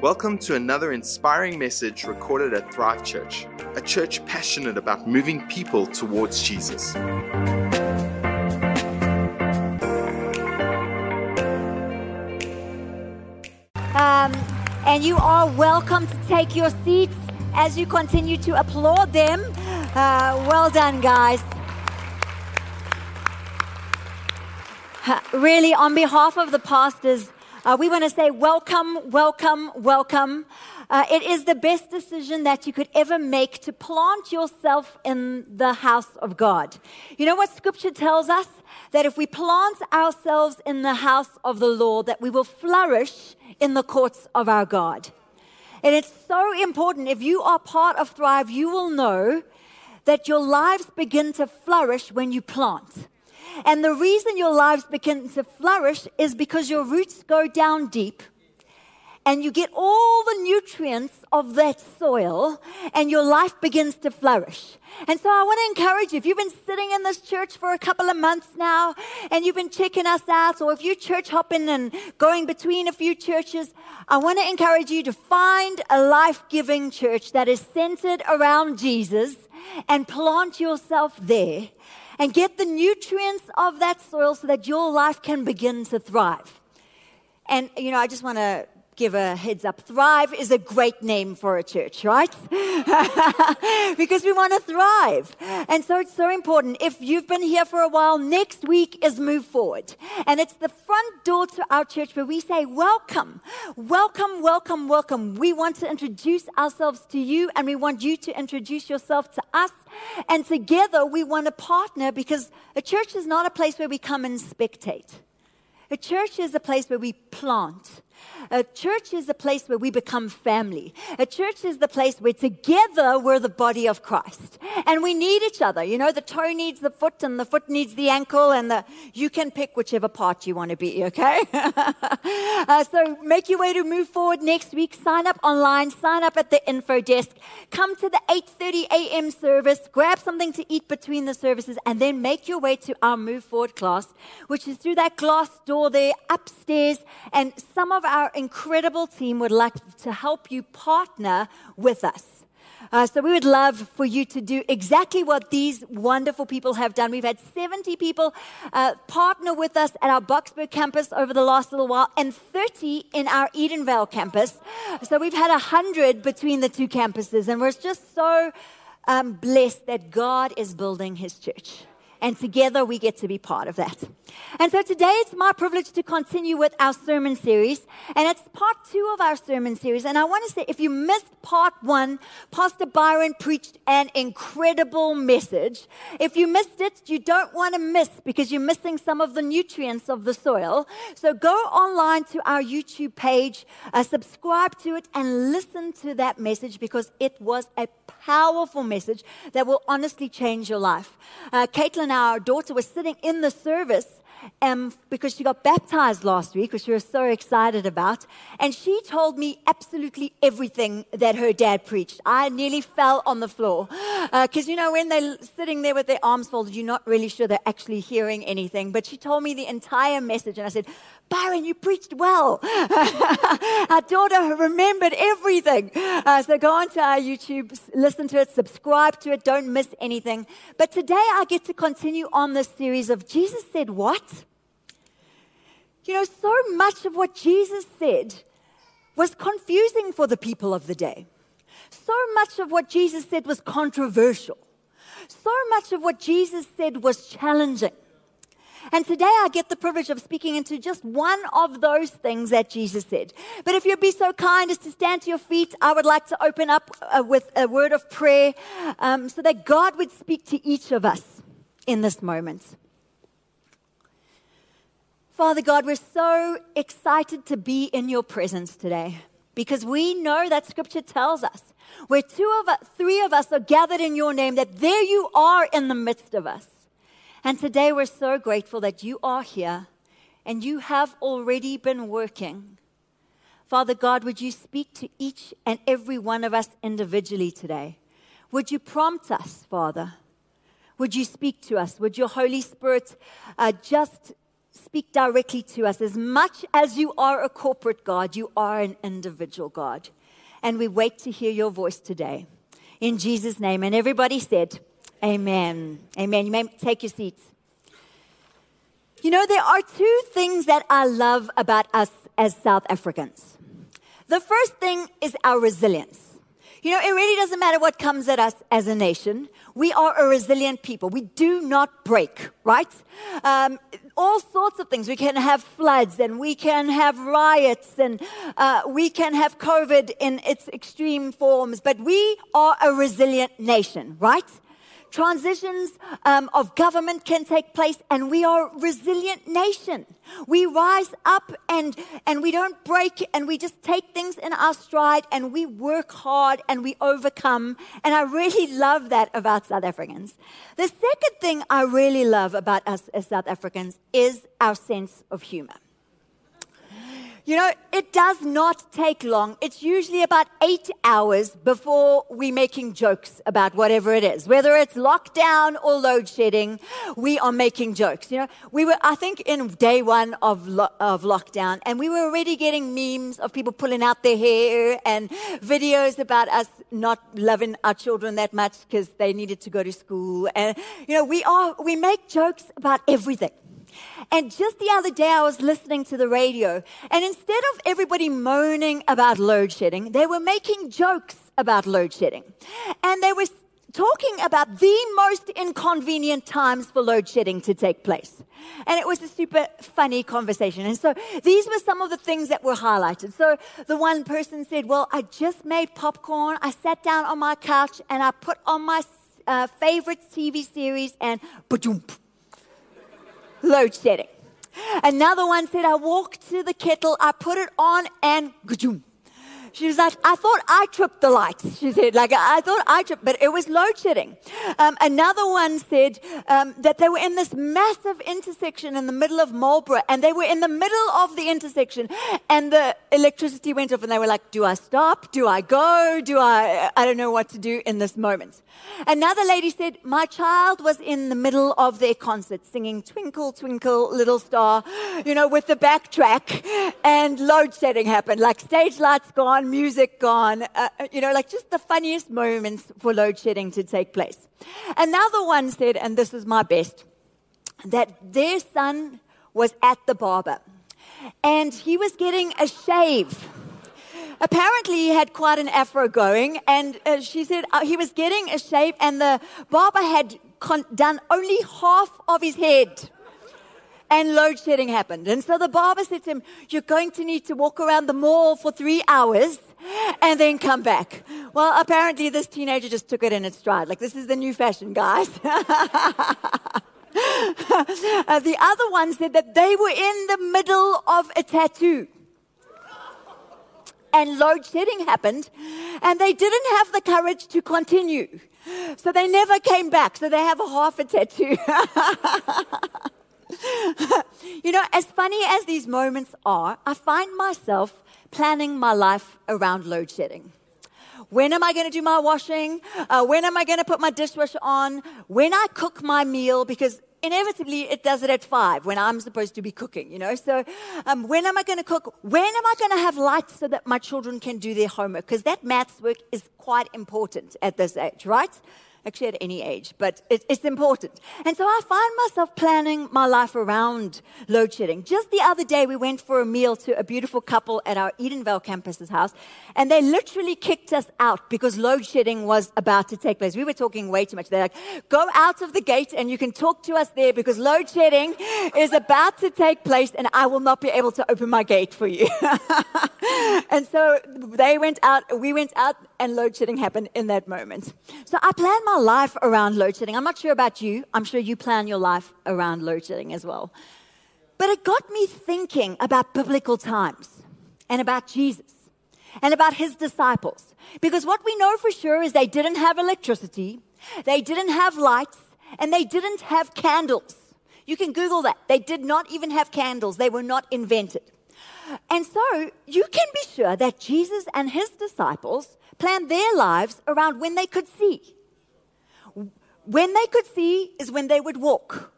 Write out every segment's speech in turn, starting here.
Welcome to another inspiring message recorded at Thrive Church, a church passionate about moving people towards Jesus. Um, and you are welcome to take your seats as you continue to applaud them. Uh, well done, guys. Really, on behalf of the pastors, uh, we want to say welcome, welcome, welcome. Uh, it is the best decision that you could ever make to plant yourself in the house of God. You know what scripture tells us? That if we plant ourselves in the house of the Lord, that we will flourish in the courts of our God. And it's so important. If you are part of Thrive, you will know that your lives begin to flourish when you plant. And the reason your lives begin to flourish is because your roots go down deep and you get all the nutrients of that soil and your life begins to flourish. And so I want to encourage you if you've been sitting in this church for a couple of months now and you've been checking us out, or if you're church hopping and going between a few churches, I want to encourage you to find a life giving church that is centered around Jesus and plant yourself there and get the nutrients of that soil so that your life can begin to thrive. And, you know, I just want to give a heads up. Thrive is a great name for a church, right? because we want to thrive. And so it's so important. If you've been here for a while, next week is Move Forward. And it's the front door to our church where we say, Welcome, welcome, welcome, welcome. We want to introduce ourselves to you and we want you to introduce yourself to us. And together we want to partner because a church is not a place where we come and spectate. A church is a place where we plant. A church is a place where we become family. A church is the place where together we're the body of Christ. And we need each other. You know, the toe needs the foot and the foot needs the ankle and the, you can pick whichever part you want to be, okay? uh, so make your way to move forward next week. Sign up online, sign up at the info desk. Come to the 8.30 a.m. service, grab something to eat between the services and then make your way to our move forward class, which is through that glass door there upstairs. And some of our incredible team would like to help you partner with us. Uh, so we would love for you to do exactly what these wonderful people have done. We've had 70 people uh, partner with us at our Boksburg campus over the last little while, and 30 in our Edenvale campus. So we've had 100 between the two campuses, and we're just so um, blessed that God is building His church and together we get to be part of that. And so today it's my privilege to continue with our sermon series, and it's part two of our sermon series. And I want to say, if you missed part one, Pastor Byron preached an incredible message. If you missed it, you don't want to miss because you're missing some of the nutrients of the soil. So go online to our YouTube page, uh, subscribe to it, and listen to that message because it was a powerful message that will honestly change your life. Uh, Caitlin, our daughter, was sitting in the service um, because she got baptized last week, which we were so excited about. And she told me absolutely everything that her dad preached. I nearly fell on the floor. Because, uh, you know, when they're sitting there with their arms folded, you're not really sure they're actually hearing anything. But she told me the entire message, and I said, Byron, you preached well. our daughter remembered everything. Uh, so go onto our YouTube, listen to it, subscribe to it, don't miss anything. But today I get to continue on this series of Jesus said what? You know, so much of what Jesus said was confusing for the people of the day. So much of what Jesus said was controversial. So much of what Jesus said was challenging. And today I get the privilege of speaking into just one of those things that Jesus said. But if you'd be so kind as to stand to your feet, I would like to open up uh, with a word of prayer um, so that God would speak to each of us in this moment. Father God, we're so excited to be in your presence today because we know that scripture tells us where two of us, three of us are gathered in your name, that there you are in the midst of us. And today we're so grateful that you are here and you have already been working. Father God, would you speak to each and every one of us individually today? Would you prompt us, Father? Would you speak to us? Would your Holy Spirit uh, just speak directly to us. As much as you are a corporate God, you are an individual God. And we wait to hear your voice today. In Jesus' name. And everybody said, Amen. Amen. You may take your seats. You know, there are two things that I love about us as South Africans. The first thing is our resilience. You know, it really doesn't matter what comes at us as a nation. We are a resilient people. We do not break, right? Um, all sorts of things. We can have floods and we can have riots and uh, we can have COVID in its extreme forms, but we are a resilient nation, right? Transitions um, of government can take place, and we are a resilient nation. We rise up and, and we don't break, and we just take things in our stride, and we work hard and we overcome. And I really love that about South Africans. The second thing I really love about us as South Africans is our sense of humor. You know, it does not take long. It's usually about eight hours before we're making jokes about whatever it is. Whether it's lockdown or load shedding, we are making jokes. You know, we were, I think, in day one of, lo- of lockdown, and we were already getting memes of people pulling out their hair and videos about us not loving our children that much because they needed to go to school. And, you know, we are, we make jokes about everything. And just the other day, I was listening to the radio, and instead of everybody moaning about load shedding, they were making jokes about load shedding. And they were talking about the most inconvenient times for load shedding to take place. And it was a super funny conversation. And so these were some of the things that were highlighted. So the one person said, Well, I just made popcorn. I sat down on my couch and I put on my uh, favorite TV series and boom load shedding. Another one said, I walked to the kettle, I put it on, and. She was like, I thought I tripped the lights. She said, like, I thought I tripped, but it was load shedding. Um, another one said um, that they were in this massive intersection in the middle of Marlborough, and they were in the middle of the intersection, and the electricity went off, and they were like, Do I stop? Do I go? Do I? I don't know what to do in this moment. Another lady said, My child was in the middle of their concert singing Twinkle, Twinkle, Little Star, you know, with the backtrack, and load shedding happened. Like stage lights gone, music gone, uh, uh, you know, like just the funniest moments for load shedding to take place. Another one said, and this is my best, that their son was at the barber and he was getting a shave apparently he had quite an afro going, and uh, she said uh, he was getting a shave, and the barber had con- done only half of his head. And load shedding happened. And so the barber said to him, You're going to need to walk around the mall for three hours and then come back. Well, apparently this teenager just took it in its stride. Like, this is the new fashion, guys. uh, the other one said that they were in the middle of a tattoo and load shedding happened, and they didn't have the courage to continue. So they never came back. So they have a half a tattoo. you know, as funny as these moments are, I find myself planning my life around load shedding. When am I going to do my washing? Uh, when am I going to put my dishwasher on? When I cook my meal, because inevitably it does it at five when I'm supposed to be cooking, you know. So, um, when am I going to cook? When am I going to have lights so that my children can do their homework? Because that maths work is quite important at this age, right? Actually at any age, but it, it's important. And so I find myself planning my life around load shedding. Just the other day, we went for a meal to a beautiful couple at our Edenvale campus's house, and they literally kicked us out because load shedding was about to take place. We were talking way too much. They're like, go out of the gate and you can talk to us there because load shedding is about to take place and I will not be able to open my gate for you. and so they went out, we went out, and load shedding happened in that moment. So I plan my life around load shedding. I'm not sure about you. I'm sure you plan your life around load shedding as well. But it got me thinking about biblical times and about Jesus and about his disciples. Because what we know for sure is they didn't have electricity, they didn't have lights, and they didn't have candles. You can Google that. They did not even have candles, they were not invented. And so you can be sure that Jesus and his disciples planned their lives around when they could see. When they could see is when they would walk.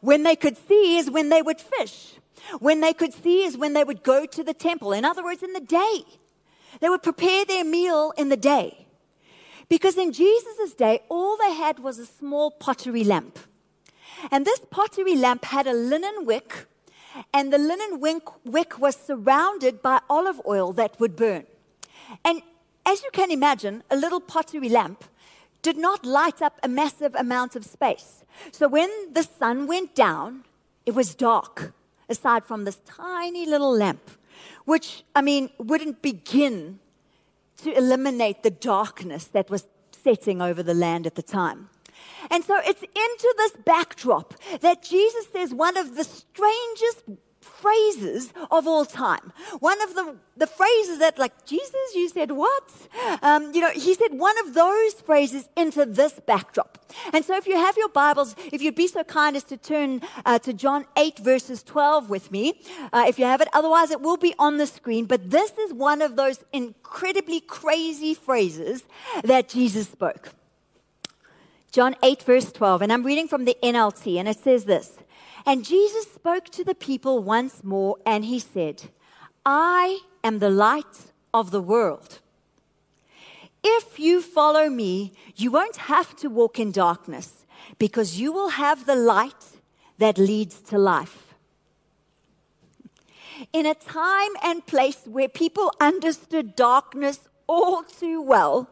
When they could see is when they would fish. When they could see is when they would go to the temple. In other words, in the day. They would prepare their meal in the day. Because in Jesus' day, all they had was a small pottery lamp. And this pottery lamp had a linen wick, and the linen wick was surrounded by olive oil that would burn. And as you can imagine, a little pottery lamp did not light up a massive amount of space. So when the sun went down, it was dark, aside from this tiny little lamp, which, I mean, wouldn't begin to eliminate the darkness that was setting over the land at the time. And so it's into this backdrop that Jesus says one of the strangest phrases of all time. One of the, the phrases that, like, Jesus, you said what? Um, you know, he said one of those phrases into this backdrop. And so if you have your Bibles, if you'd be so kind as to turn uh, to John 8, verses 12 with me, uh, if you have it, otherwise it will be on the screen. But this is one of those incredibly crazy phrases that Jesus spoke. John 8, verse 12, and I'm reading from the NLT, and it says this and Jesus spoke to the people once more, and he said, I am the light of the world. If you follow me, you won't have to walk in darkness because you will have the light that leads to life. In a time and place where people understood darkness all too well,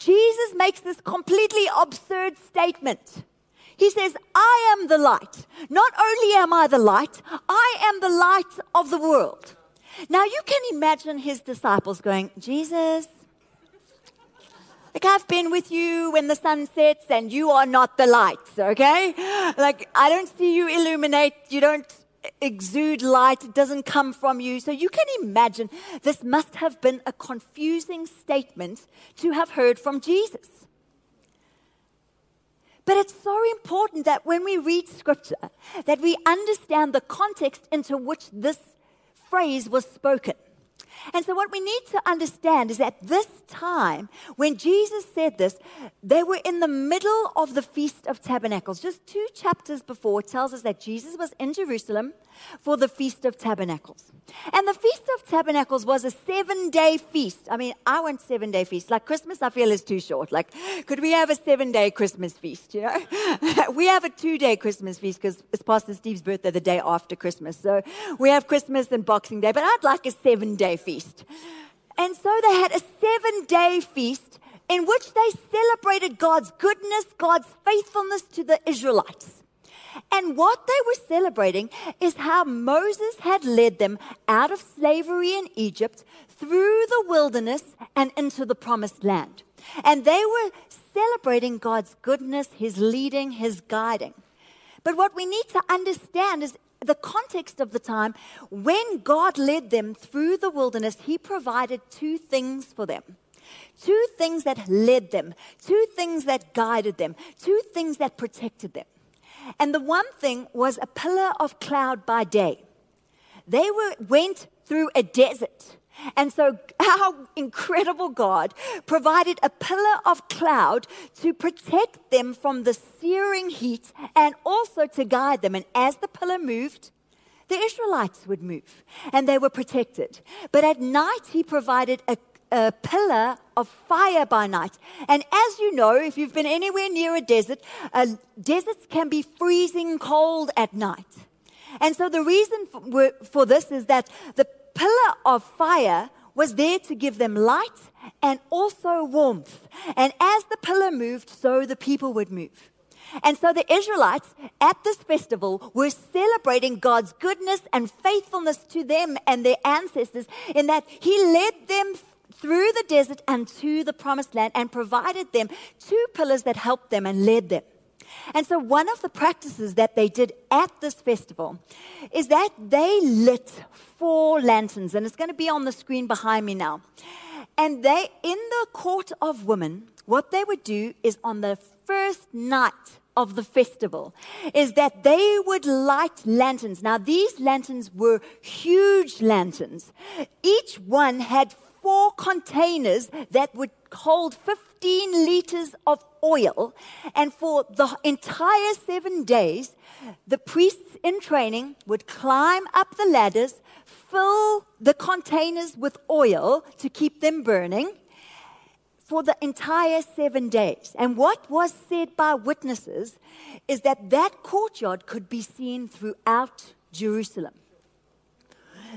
Jesus makes this completely absurd statement. He says, I am the light. Not only am I the light, I am the light of the world. Now you can imagine his disciples going, Jesus, like I've been with you when the sun sets and you are not the light, okay? Like I don't see you illuminate, you don't exude light, it doesn't come from you. So you can imagine this must have been a confusing statement to have heard from Jesus. But it's so important that when we read scripture, that we understand the context into which this phrase was spoken. And so, what we need to understand is that this time, when Jesus said this, they were in the middle of the Feast of Tabernacles. Just two chapters before, tells us that Jesus was in Jerusalem for the Feast of Tabernacles. And the Feast of Tabernacles was a seven day feast. I mean, I want seven day feast. Like Christmas, I feel is too short. Like, could we have a seven day Christmas feast? You know, we have a two day Christmas feast because it's Pastor Steve's birthday the day after Christmas. So we have Christmas and Boxing Day, but I'd like a seven day feast. And so they had a seven day feast in which they celebrated God's goodness, God's faithfulness to the Israelites. And what they were celebrating is how Moses had led them out of slavery in Egypt through the wilderness and into the promised land. And they were celebrating God's goodness, His leading, His guiding. But what we need to understand is the context of the time when God led them through the wilderness, He provided two things for them. Two things that led them, two things that guided them, two things that protected them. And the one thing was a pillar of cloud by day. They were, went through a desert. And so our incredible God provided a pillar of cloud to protect them from the searing heat and also to guide them. And as the pillar moved, the Israelites would move and they were protected. But at night, he provided a a pillar of fire by night. And as you know, if you've been anywhere near a desert, uh, deserts can be freezing cold at night. And so the reason for, for this is that the pillar of fire was there to give them light and also warmth. And as the pillar moved, so the people would move. And so the Israelites at this festival were celebrating God's goodness and faithfulness to them and their ancestors in that He led them through the desert and to the promised land and provided them two pillars that helped them and led them. And so, one of the practices that they did at this festival is that they lit four lanterns, and it's going to be on the screen behind me now. And they, in the court of women, what they would do is on the first night of the festival is that they would light lanterns. Now, these lanterns were huge lanterns. Each one had four containers that would hold 15 liters of oil. And for the entire seven days, the priests in training would climb up the ladders, fill the containers with oil to keep them burning for the entire seven days. And what was said by witnesses is that that courtyard could be seen throughout Jerusalem.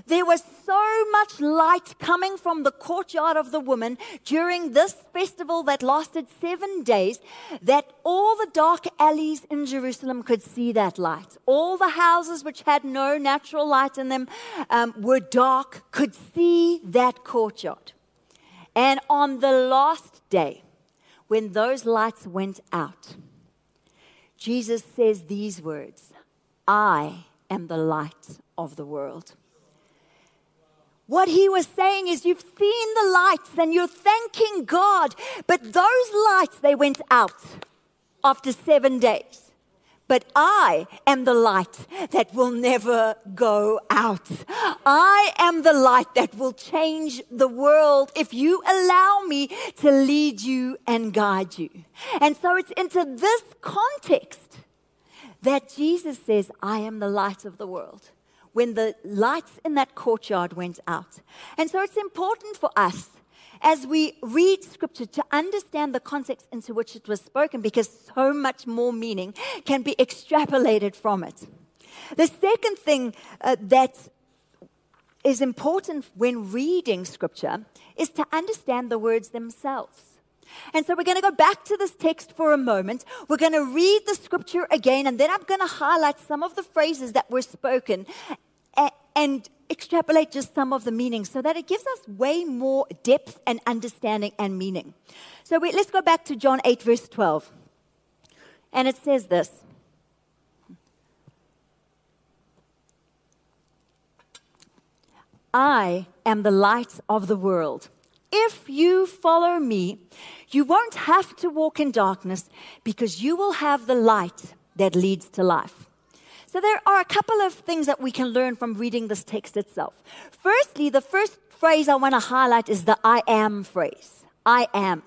There was so much light coming from the courtyard of the woman during this festival that lasted seven days that all the dark alleys in Jerusalem could see that light. All the houses which had no natural light in them um, were dark, could see that courtyard. And on the last day, when those lights went out, Jesus says these words I am the light of the world. What he was saying is, you've seen the lights and you're thanking God, but those lights, they went out after seven days. But I am the light that will never go out. I am the light that will change the world if you allow me to lead you and guide you. And so it's into this context that Jesus says, I am the light of the world when the lights in that courtyard went out. And so it's important for us as we read scripture to understand the context into which it was spoken because so much more meaning can be extrapolated from it. The second thing uh, that is important when reading scripture is to understand the words themselves. And so we're going to go back to this text for a moment. We're going to read the scripture again, and then I'm going to highlight some of the phrases that were spoken and extrapolate just some of the meanings so that it gives us way more depth and understanding and meaning. So we, let's go back to John 8, verse 12. And it says this. I am the light of the world. If you follow me, you won't have to walk in darkness because you will have the light that leads to life. So there are a couple of things that we can learn from reading this text itself. Firstly, the first phrase I want to highlight is the I am phrase. I am.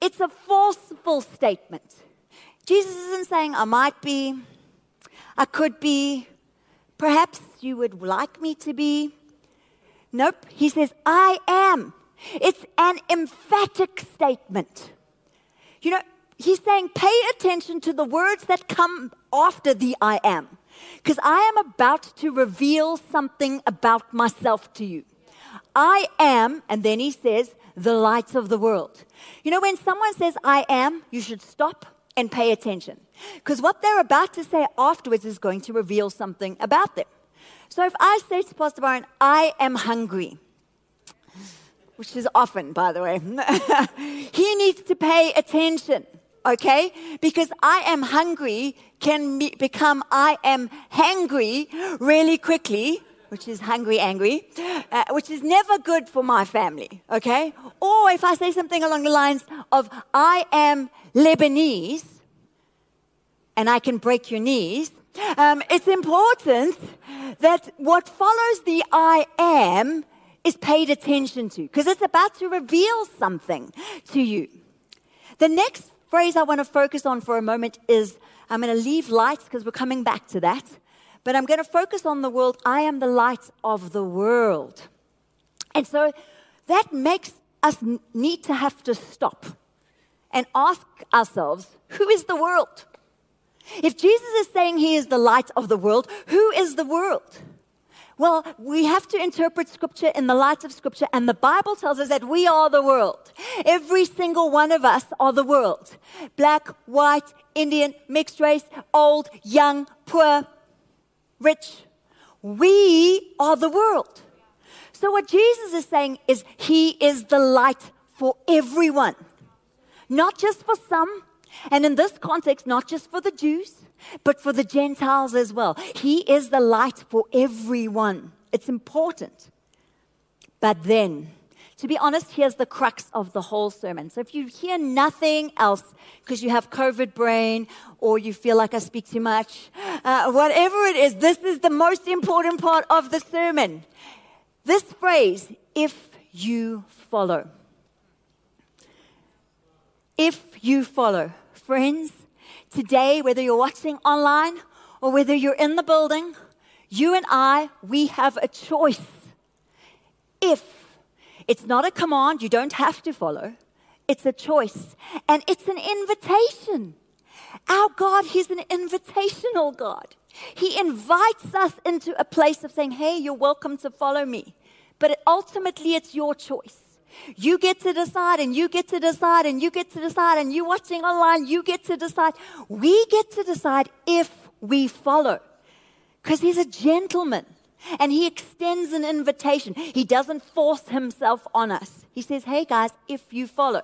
It's a forceful statement. Jesus isn't saying, I might be, I could be, perhaps you would like me to be. Nope. He says, I am. It's an emphatic statement. You know, he's saying, pay attention to the words that come after the I am. Because I am about to reveal something about myself to you. I am, and then he says, the light of the world. You know, when someone says, I am, you should stop and pay attention. Because what they're about to say afterwards is going to reveal something about them. So if I say to Pastor Byron, I am hungry, which is often, by the way, he needs to pay attention okay? Because I am hungry can be, become I am hangry really quickly, which is hungry, angry, uh, which is never good for my family, okay? Or if I say something along the lines of I am Lebanese and I can break your knees, um, it's important that what follows the I am is paid attention to because it's about to reveal something to you. The next phrase I want to focus on for a moment is I'm going to leave lights because we're coming back to that. But I'm going to focus on the world. I am the light of the world. And so that makes us need to have to stop and ask ourselves who is the world? If Jesus is saying he is the light of the world, who is the world? Well, we have to interpret Scripture in the light of Scripture, and the Bible tells us that we are the world. Every single one of us are the world black, white, Indian, mixed race, old, young, poor, rich. We are the world. So, what Jesus is saying is, He is the light for everyone, not just for some. And in this context, not just for the Jews, but for the Gentiles as well. He is the light for everyone. It's important. But then, to be honest, here's the crux of the whole sermon. So if you hear nothing else because you have COVID brain or you feel like I speak too much, uh, whatever it is, this is the most important part of the sermon. This phrase, if you follow. If you follow. Friends, today, whether you're watching online or whether you're in the building, you and I, we have a choice. If it's not a command, you don't have to follow, it's a choice. And it's an invitation. Our God, He's an invitational God. He invites us into a place of saying, Hey, you're welcome to follow me. But ultimately, it's your choice. You get to decide, and you get to decide, and you get to decide, and you watching online, you get to decide. We get to decide if we follow. Because He's a gentleman. And he extends an invitation. He doesn't force himself on us. He says, Hey guys, if you follow.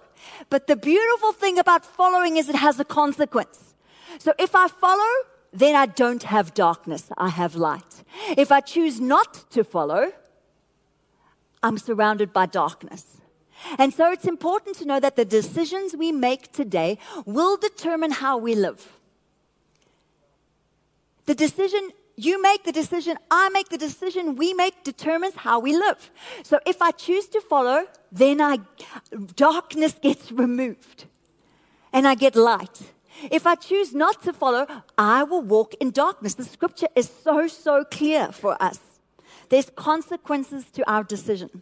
But the beautiful thing about following is it has a consequence. So if I follow, then I don't have darkness, I have light. If I choose not to follow, I'm surrounded by darkness. And so it's important to know that the decisions we make today will determine how we live. The decision you make the decision, I make the decision, we make determines how we live. So if I choose to follow, then I darkness gets removed and I get light. If I choose not to follow, I will walk in darkness. The scripture is so so clear for us. There's consequences to our decision.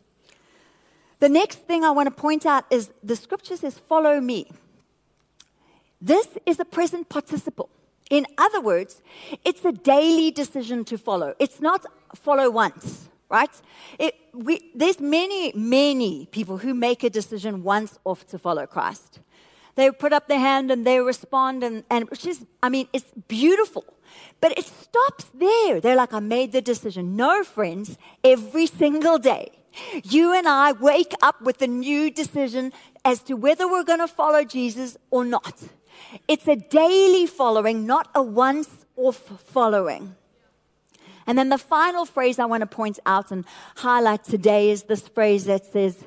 The next thing I want to point out is the scripture says follow me. This is a present participle. In other words, it's a daily decision to follow. It's not follow once, right? It, we, there's many, many people who make a decision once off to follow Christ. They put up their hand and they respond, and, and is, I mean, it's beautiful. But it stops there. They're like, I made the decision. No, friends, every single day, you and I wake up with a new decision as to whether we're going to follow Jesus or not. It's a daily following, not a once off following. And then the final phrase I want to point out and highlight today is this phrase that says,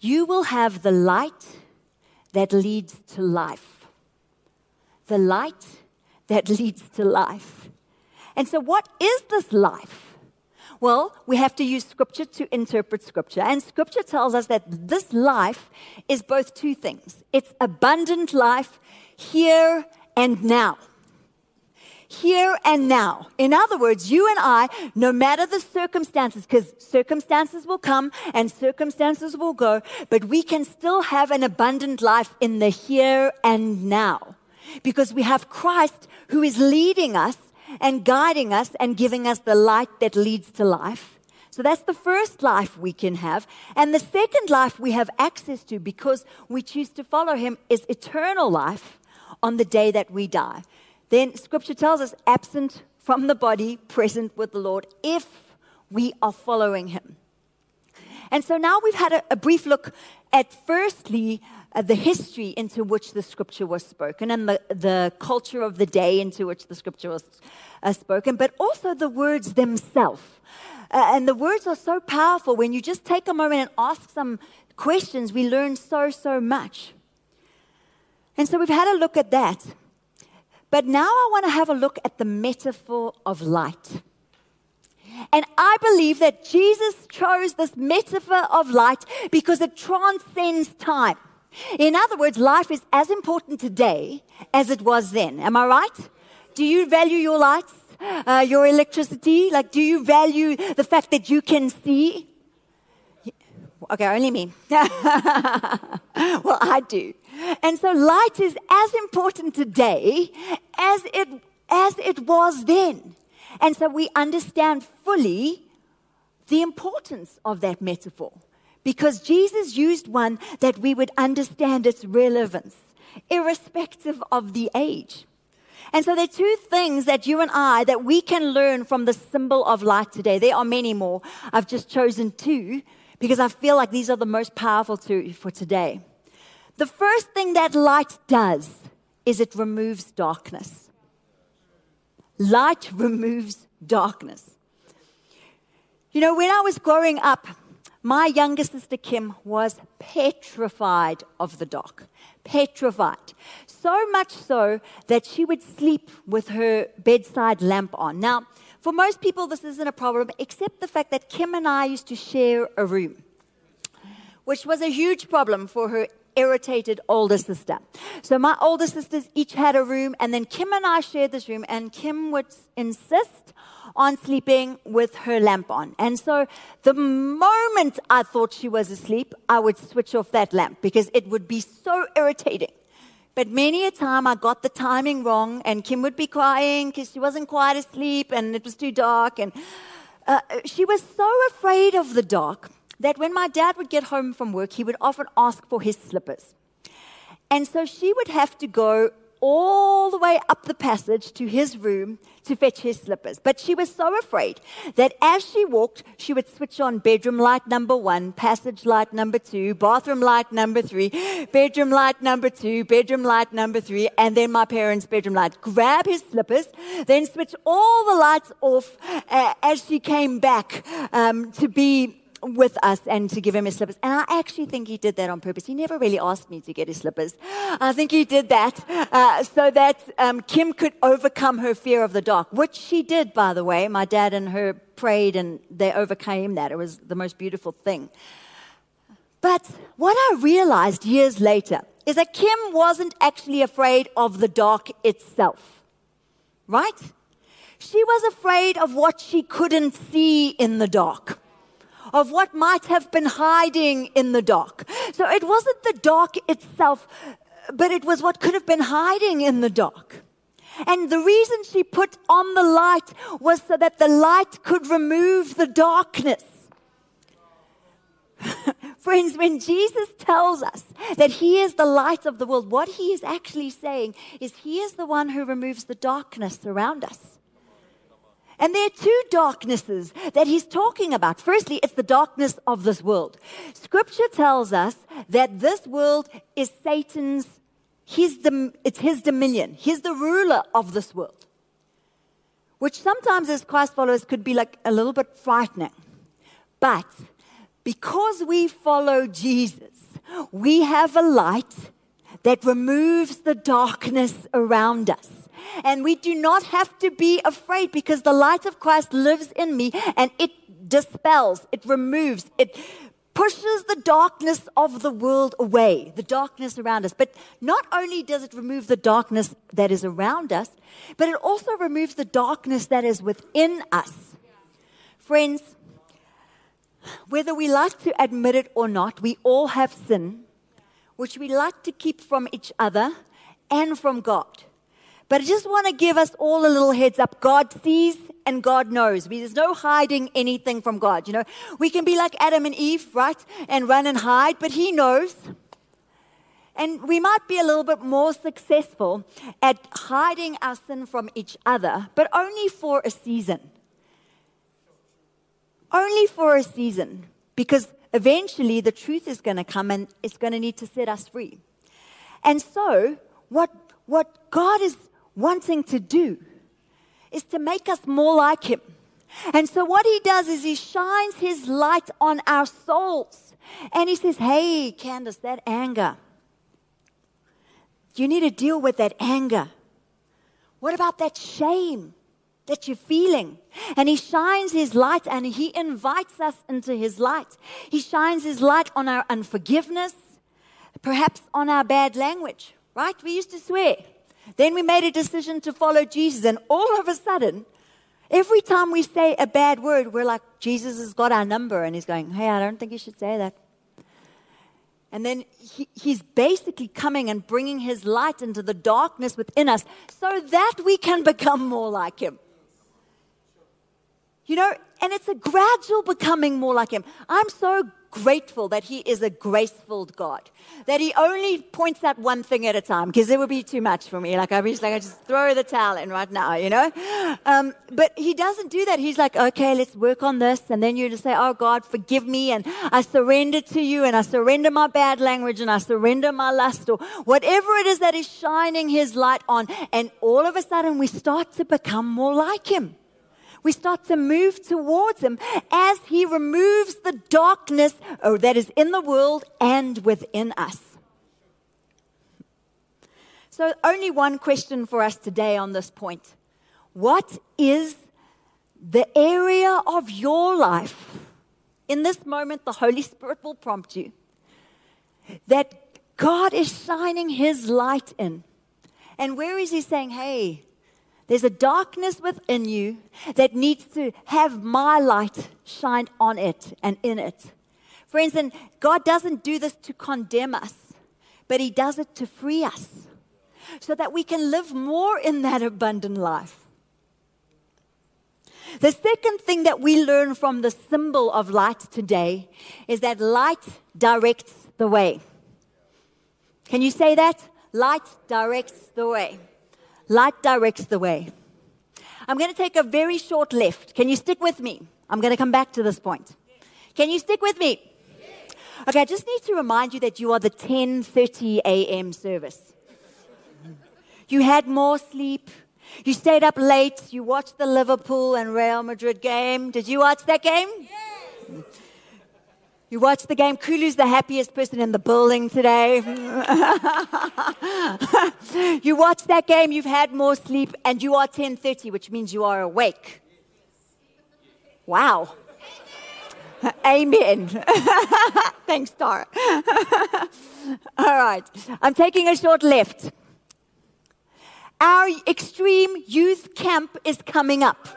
You will have the light that leads to life. The light that leads to life. And so, what is this life? Well, we have to use scripture to interpret scripture. And scripture tells us that this life is both two things it's abundant life here and now. Here and now. In other words, you and I, no matter the circumstances, because circumstances will come and circumstances will go, but we can still have an abundant life in the here and now. Because we have Christ who is leading us and guiding us and giving us the light that leads to life. So that's the first life we can have. And the second life we have access to because we choose to follow him is eternal life on the day that we die. Then scripture tells us absent from the body, present with the Lord, if we are following him. And so now we've had a, a brief look at firstly uh, the history into which the scripture was spoken and the, the culture of the day into which the scripture was uh, spoken, but also the words themselves. Uh, and the words are so powerful. When you just take a moment and ask some questions, we learn so, so much. And so we've had a look at that. But now I want to have a look at the metaphor of light. And I believe that Jesus chose this metaphor of light because it transcends time. In other words, life is as important today as it was then. Am I right? Do you value your lights, uh, your electricity? Like, do you value the fact that you can see? Okay, only me. well, I do. And so light is as important today as it, as it was then. And so we understand fully the importance of that metaphor because Jesus used one that we would understand its relevance, irrespective of the age. And so there are two things that you and I that we can learn from the symbol of light today. There are many more. I've just chosen two because I feel like these are the most powerful two for today. The first thing that light does is it removes darkness. Light removes darkness. You know, when I was growing up, my younger sister Kim was petrified of the dark. Petrified. So much so that she would sleep with her bedside lamp on. Now, for most people, this isn't a problem, except the fact that Kim and I used to share a room. which was a huge problem for her irritated older sister. So my older sisters each had a room, and then Kim and I shared this room, and Kim would insist on sleeping with her lamp on. And so the moment I thought she was asleep, I would switch off that lamp because it would be so irritating. But many a time I got the timing wrong, and Kim would be crying because she wasn't quite asleep and it was too dark. And uh, she was so afraid of the dark that when my dad would get home from work, he would often ask for his slippers. And so she would have to go all the way up the passage to his room to fetch his slippers. But she was so afraid that as she walked, she would switch on bedroom light number one, passage light number two, bathroom light number three, bedroom light number two, bedroom light number three, and then my parents' bedroom light. Grab his slippers, then switch all the lights off uh, as she came back um, to be with us and to give him his slippers. And I actually think he did that on purpose. He never really asked me to get his slippers. I think he did that uh, so that um, Kim could overcome her fear of the dark, which she did, by the way. My dad and her prayed and they overcame that. It was the most beautiful thing. But what I realized years later is that Kim wasn't actually afraid of the dark itself, right? She was afraid of what she couldn't see in the dark of what might have been hiding in the dark. So it wasn't the dark itself, but it was what could have been hiding in the dark. And the reason she put on the light was so that the light could remove the darkness. Friends, when Jesus tells us that He is the light of the world, what He is actually saying is He is the one who removes the darkness around us. And there are two darknesses that he's talking about. Firstly, it's the darkness of this world. Scripture tells us that this world is Satan's, his, it's his dominion. He's the ruler of this world. Which sometimes as Christ followers could be like a little bit frightening. But because we follow Jesus, we have a light that removes the darkness around us. And we do not have to be afraid because the light of Christ lives in me and it dispels, it removes, it pushes the darkness of the world away, the darkness around us. But not only does it remove the darkness that is around us, but it also removes the darkness that is within us. Friends, whether we like to admit it or not, we all have sin, which we like to keep from each other and from God. But I just want to give us all a little heads up. God sees and God knows. There's no hiding anything from God. You know, we can be like Adam and Eve, right? And run and hide, but He knows. And we might be a little bit more successful at hiding our sin from each other, but only for a season. Only for a season. Because eventually the truth is going to come and it's going to need to set us free. And so, what, what God is wanting to do is to make us more like Him. And so, what He does is He shines His light on our souls. And He says, Hey, Candace, that anger. You need to deal with that anger. What about that shame that you're feeling? And He shines His light and He invites us into His light. He shines His light on our unforgiveness, perhaps on our bad language, right? We used to swear. Then we made a decision to follow Jesus, and all of a sudden, every time we say a bad word, we're like, Jesus has got our number, and he's going, Hey, I don't think you should say that. And then he, he's basically coming and bringing his light into the darkness within us so that we can become more like him. You know, and it's a gradual becoming more like him. I'm so grateful that He is a graceful God, that He only points out one thing at a time, because it would be too much for me. Like, be just like, I just throw the towel in right now, you know? Um, but He doesn't do that. He's like, okay, let's work on this. And then you just say, oh, God, forgive me. And I surrender to you. And I surrender my bad language. And I surrender my lust or whatever it is that is shining His light on. And all of a sudden, we start to become more like Him we start to move towards Him as He removes the darkness oh, that is in the world and within us. So, only one question for us today on this point What is the area of your life? In this moment, the Holy Spirit will prompt you. that God is shining his light in. And where is he saying, hey, there's a darkness within you that needs to have my light shine on it and in it. Friends, and God doesn't do this to condemn us, but He does it to free us so that we can live more in that abundant life. The second thing that we learn from the symbol of light today is that light directs the way. Can you say that? Light directs the way. Light directs the way. I'm going to take a very short left. Can you stick with me? I'm going to come back to this point. Can you stick with me? Okay, I just need to remind you that you are the 10:30 a.m. service. You had more sleep. You stayed up late. You watched the Liverpool and Real Madrid game. Did you watch that game? Yes. You watch the game. Kulu's the happiest person in the building today. you watch that game. You've had more sleep, and you are 10:30, which means you are awake. Wow. Amen. Thanks, Tara. All right. I'm taking a short left. Our extreme youth camp is coming up.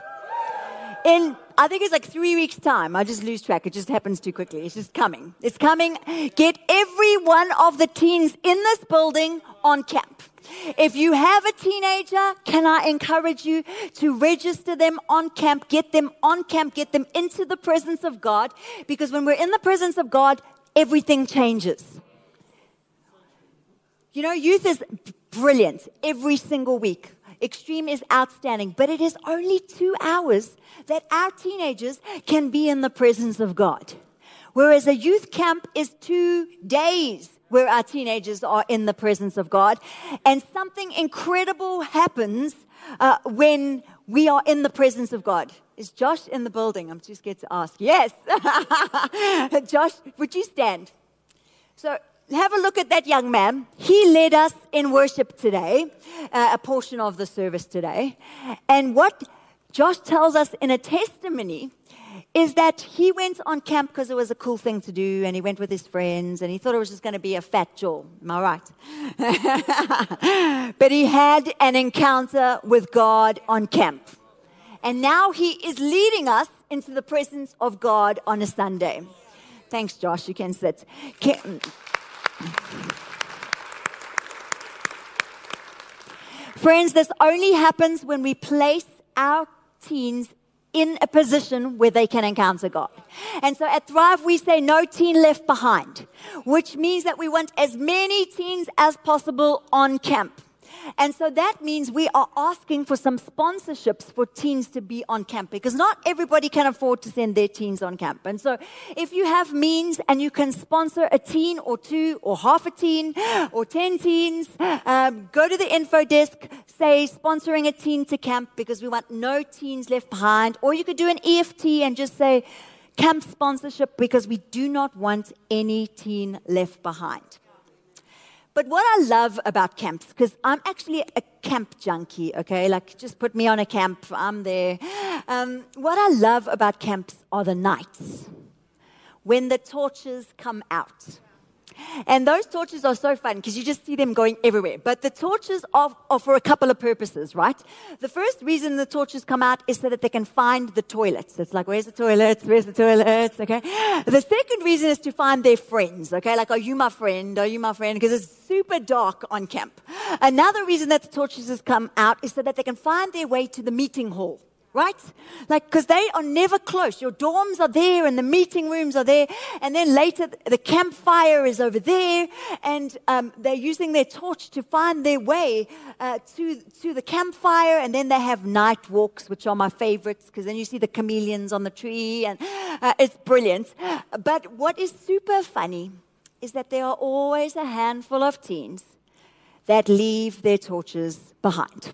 In, I think it's like three weeks' time. I just lose track. It just happens too quickly. It's just coming. It's coming. Get every one of the teens in this building on camp. If you have a teenager, can I encourage you to register them on camp, get them on camp, get them into the presence of God? Because when we're in the presence of God, everything changes. You know, youth is brilliant every single week. Extreme is outstanding, but it is only two hours that our teenagers can be in the presence of God. Whereas a youth camp is two days where our teenagers are in the presence of God. And something incredible happens uh, when we are in the presence of God. Is Josh in the building? I'm too scared to ask. Yes. Josh, would you stand? So have a look at that young man. He led us in worship today, uh, a portion of the service today. And what Josh tells us in a testimony is that he went on camp because it was a cool thing to do and he went with his friends and he thought it was just going to be a fat jaw. Am I right? but he had an encounter with God on camp. And now he is leading us into the presence of God on a Sunday. Thanks, Josh. You can sit. Can, Friends, this only happens when we place our teens in a position where they can encounter God. And so at Thrive, we say no teen left behind, which means that we want as many teens as possible on camp. And so that means we are asking for some sponsorships for teens to be on camp because not everybody can afford to send their teens on camp. And so if you have means and you can sponsor a teen or two or half a teen or 10 teens, um, go to the info desk, say sponsoring a teen to camp because we want no teens left behind. Or you could do an EFT and just say camp sponsorship because we do not want any teen left behind. But what I love about camps, because I'm actually a camp junkie, okay? Like, just put me on a camp, I'm there. Um, what I love about camps are the nights when the torches come out. And those torches are so fun because you just see them going everywhere. But the torches are, are, for a couple of purposes, right? The first reason the torches come out is so that they can find the toilets. It's like, where's the toilets? Where's the toilets? Okay. The second reason is to find their friends, okay? Like, are you my friend? Are you my friend? Because it's super dark on camp. Another reason that the torches has come out is so that they can find their way to the meeting hall right? Like, because they are never close. Your dorms are there and the meeting rooms are there. And then later, the campfire is over there. And um, they're using their torch to find their way uh, to, to the campfire. And then they have night walks, which are my favorites, because then you see the chameleons on the tree. And uh, it's brilliant. But what is super funny is that there are always a handful of teens that leave their torches behind.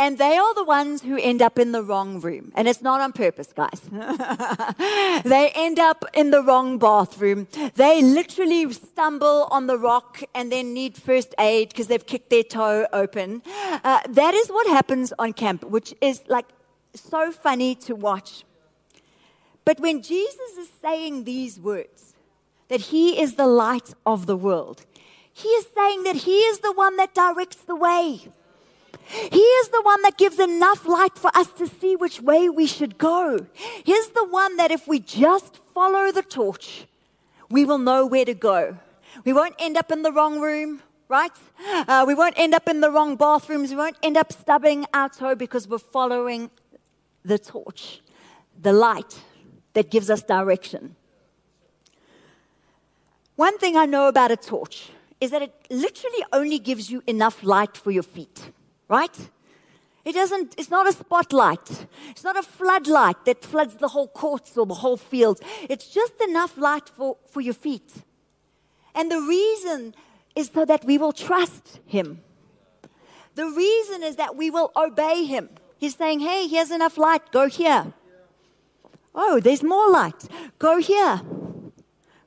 And they are the ones who end up in the wrong room. And it's not on purpose, guys. they end up in the wrong bathroom. They literally stumble on the rock and then need first aid because they've kicked their toe open. Uh, that is what happens on camp, which is like so funny to watch. But when Jesus is saying these words, that He is the light of the world. He is saying that He is the one that directs the way. He is the one that gives enough light for us to see which way we should go. He's the one that if we just follow the torch, we will know where to go. We won't end up in the wrong room, right? Uh, we won't end up in the wrong bathrooms. We won't end up stubbing our toe because we're following the torch, the light that gives us direction. One thing I know about a torch is that it literally only gives you enough light for your feet, right? It doesn't, it's not a spotlight. It's not a floodlight that floods the whole courts or the whole field. It's just enough light for, for your feet. And the reason is so that we will trust Him. The reason is that we will obey Him. He's saying, hey, here's enough light, go here. Oh, there's more light, go here.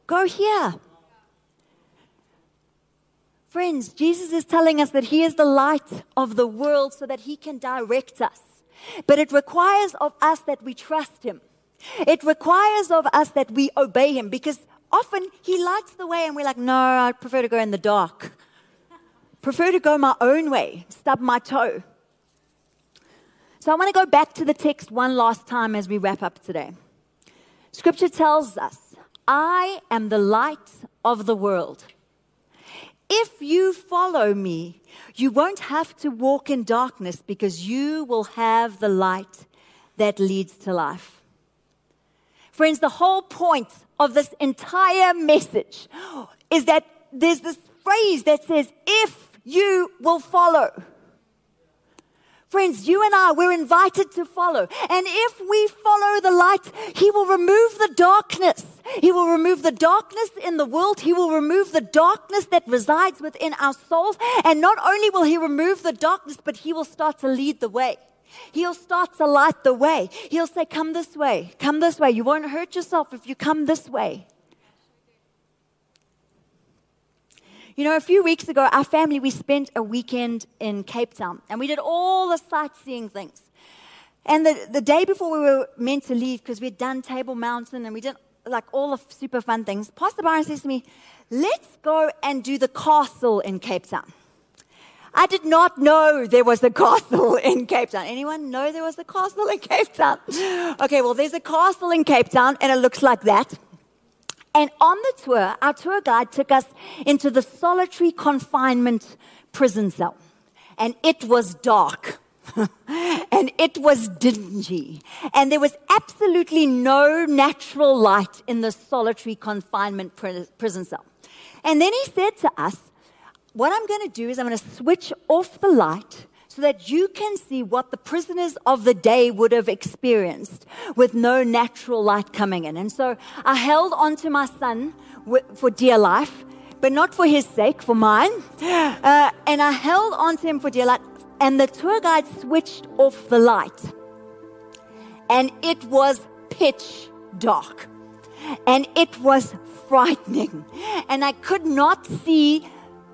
Go here. Friends, Jesus is telling us that He is the light of the world so that He can direct us. But it requires of us that we trust Him. It requires of us that we obey Him because often He lights the way and we're like, no, I prefer to go in the dark. prefer to go my own way, stub my toe. So I want to go back to the text one last time as we wrap up today. Scripture tells us, I am the light of the world. If you follow me, you won't have to walk in darkness because you will have the light that leads to life. Friends, the whole point of this entire message is that there's this phrase that says, if you will follow. Friends, you and I, we're invited to follow. And if we follow the light, He will remove the darkness. He will remove the darkness in the world. He will remove the darkness that resides within our souls. And not only will He remove the darkness, but He will start to lead the way. He'll start to light the way. He'll say, Come this way, come this way. You won't hurt yourself if you come this way. You know, a few weeks ago, our family, we spent a weekend in Cape Town and we did all the sightseeing things. And the, the day before we were meant to leave, because we'd done Table Mountain and we did like all the super fun things, Pastor Byron says to me, Let's go and do the castle in Cape Town. I did not know there was a castle in Cape Town. Anyone know there was a castle in Cape Town? Okay, well, there's a castle in Cape Town and it looks like that. And on the tour, our tour guide took us into the solitary confinement prison cell. And it was dark. and it was dingy. And there was absolutely no natural light in the solitary confinement prison cell. And then he said to us, What I'm going to do is I'm going to switch off the light so that you can see what the prisoners of the day would have experienced with no natural light coming in. And so I held on to my son for dear life, but not for his sake, for mine. Uh, and I held on to him for dear life, and the tour guide switched off the light. And it was pitch dark. And it was frightening. And I could not see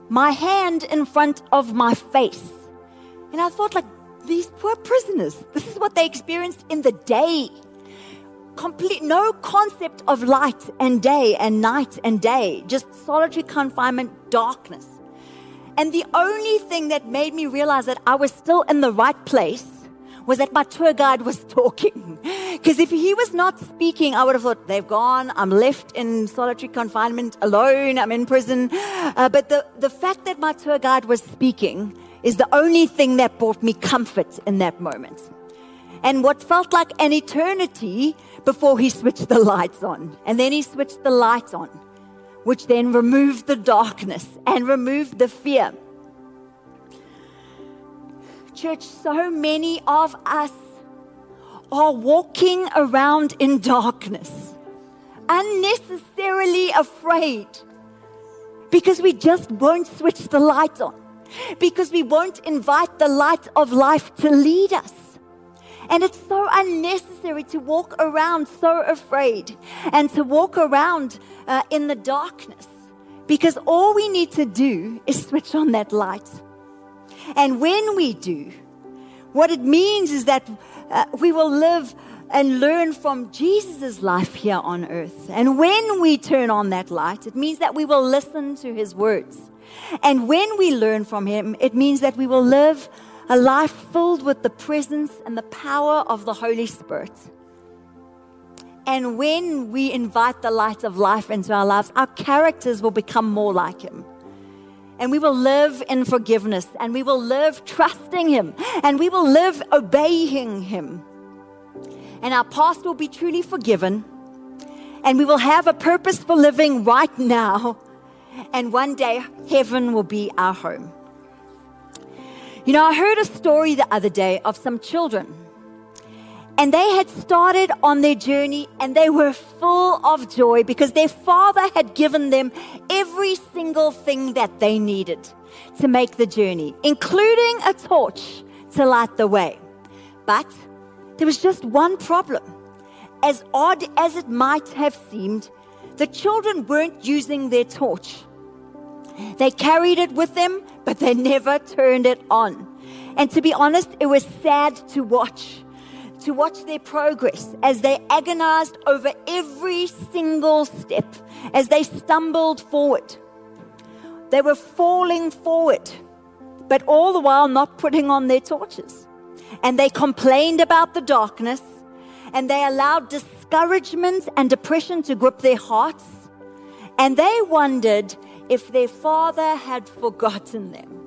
my hand in front of my face. And I thought, like, these poor prisoners, this is what they experienced in the day. Complete, no concept of light and day and night and day, just solitary confinement, darkness. And the only thing that made me realize that I was still in the right place was that my tour guide was talking. Because if he was not speaking, I would have thought, they've gone, I'm left in solitary confinement alone, I'm in prison. Uh, but the, the fact that my tour guide was speaking is the only thing that brought me comfort in that moment. And what felt like an eternity before he switched the lights on. And then he switched the lights on, which then removed the darkness and removed the fear. Church, so many of us are walking around in darkness, unnecessarily afraid, because we just won't switch the light on because we won't invite the light of life to lead us. And it's so unnecessary to walk around so afraid and to walk around uh, in the darkness because all we need to do is switch on that light. And when we do, what it means is that uh, we will live and learn from Jesus' life here on earth. And when we turn on that light, it means that we will listen to his words. And when we learn from him, it means that we will live a life filled with the presence and the power of the Holy Spirit. And when we invite the light of life into our lives, our characters will become more like him. And we will live in forgiveness and we will live trusting him and we will live obeying him and our past will be truly forgiven, and we will have a purpose for living right now, and one day heaven will be our home. You know, I heard a story the other day of some children. And they had started on their journey and they were full of joy because their father had given them every single thing that they needed to make the journey, including a torch to light the way. But there was just one problem. As odd as it might have seemed, the children weren't using their torch. They carried it with them, but they never turned it on. And to be honest, it was sad to watch. To watch their progress as they agonized over every single step, as they stumbled forward. They were falling forward, but all the while not putting on their torches and they complained about the darkness and they allowed discouragement and depression to grip their hearts. And they wondered if their father had forgotten them.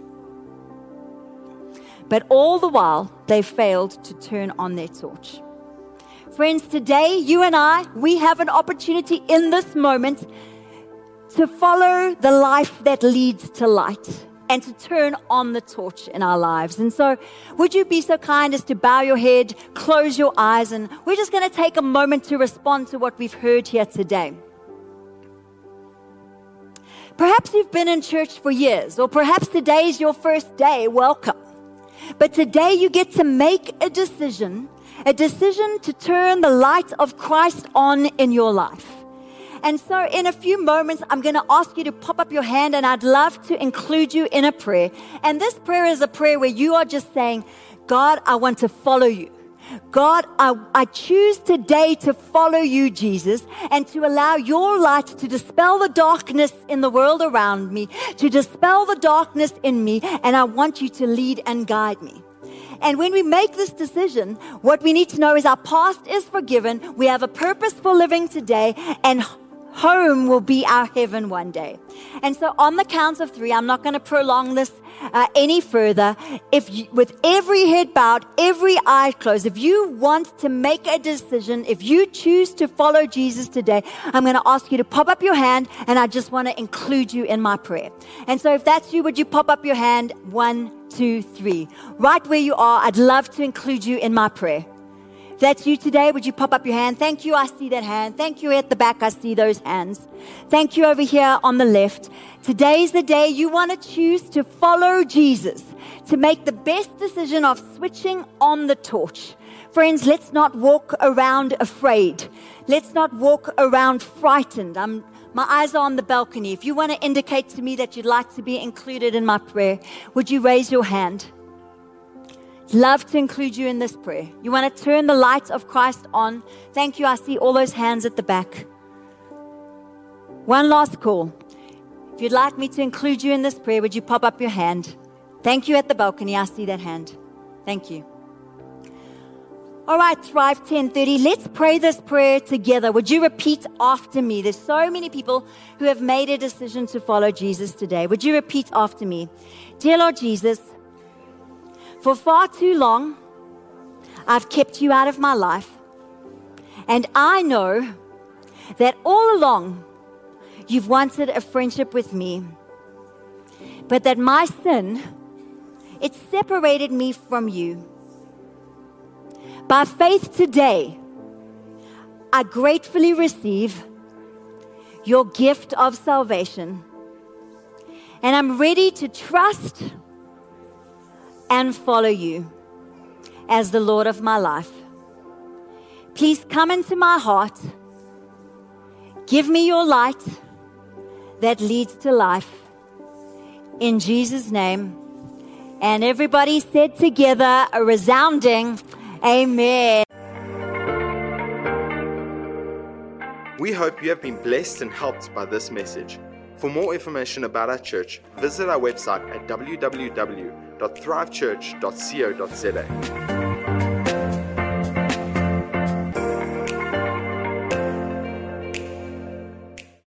But all the while, they failed to turn on their torch. Friends, today, you and I, we have an opportunity in this moment to follow the life that leads to light and to turn on the torch in our lives. And so, would you be so kind as to bow your head, close your eyes, and we're just going to take a moment to respond to what we've heard here today. Perhaps you've been in church for years, or perhaps today is your first day. Welcome. But today you get to make a decision, a decision to turn the light of Christ on in your life. And so, in a few moments, I'm going to ask you to pop up your hand, and I'd love to include you in a prayer. And this prayer is a prayer where you are just saying, God, I want to follow you. God, I, I, choose today to follow you, Jesus, and to allow your light to dispel the darkness in the world around me, to dispel the darkness in me, and I want you to lead and guide me. And when we make this decision, what we need to know is our past is forgiven. We have a purpose for living today, and home will be our heaven one day. And so, on the count of three, I'm not going to prolong this uh, any further. If you, with every head bowed, every eye closed, if you want to make a decision, if you choose to follow Jesus today, I'm going to ask you to pop up your hand, and I just want to include you in my prayer. And so, if that's you, would you pop up your hand? One, two, three. Right where you are, I'd love to include you in my prayer that's you today, would you pop up your hand? Thank you. I see that hand. Thank you at the back. I see those hands. Thank you over here on the left. Today's the day you want to choose to follow Jesus, to make the best decision of switching on the torch. Friends, let's not walk around afraid. Let's not walk around frightened. I'm, my eyes are on the balcony. If you want to indicate to me that you'd like to be included in my prayer, would you raise your hand? Love to include you in this prayer. You want to turn the light of Christ on. Thank you. I see all those hands at the back. One last call. If you'd like me to include you in this prayer, would you pop up your hand? Thank you at the balcony. I see that hand. Thank you. All right, Thrive 1030. Let's pray this prayer together. Would you repeat after me? There's so many people who have made a decision to follow Jesus today. Would you repeat after me? Dear Lord Jesus, for far too long, I've kept you out of my life. And I know that all along you've wanted a friendship with me. But that my sin, it separated me from you. By faith today, I gratefully receive your gift of salvation. And I'm ready to trust and follow you as the Lord of my life. Please come into my heart. Give me your light that leads to life. In Jesus' name. And everybody said together a resounding Amen. We hope you have been blessed and helped by this message. For more information about our church, visit our website at www.thrivechurch.co.za.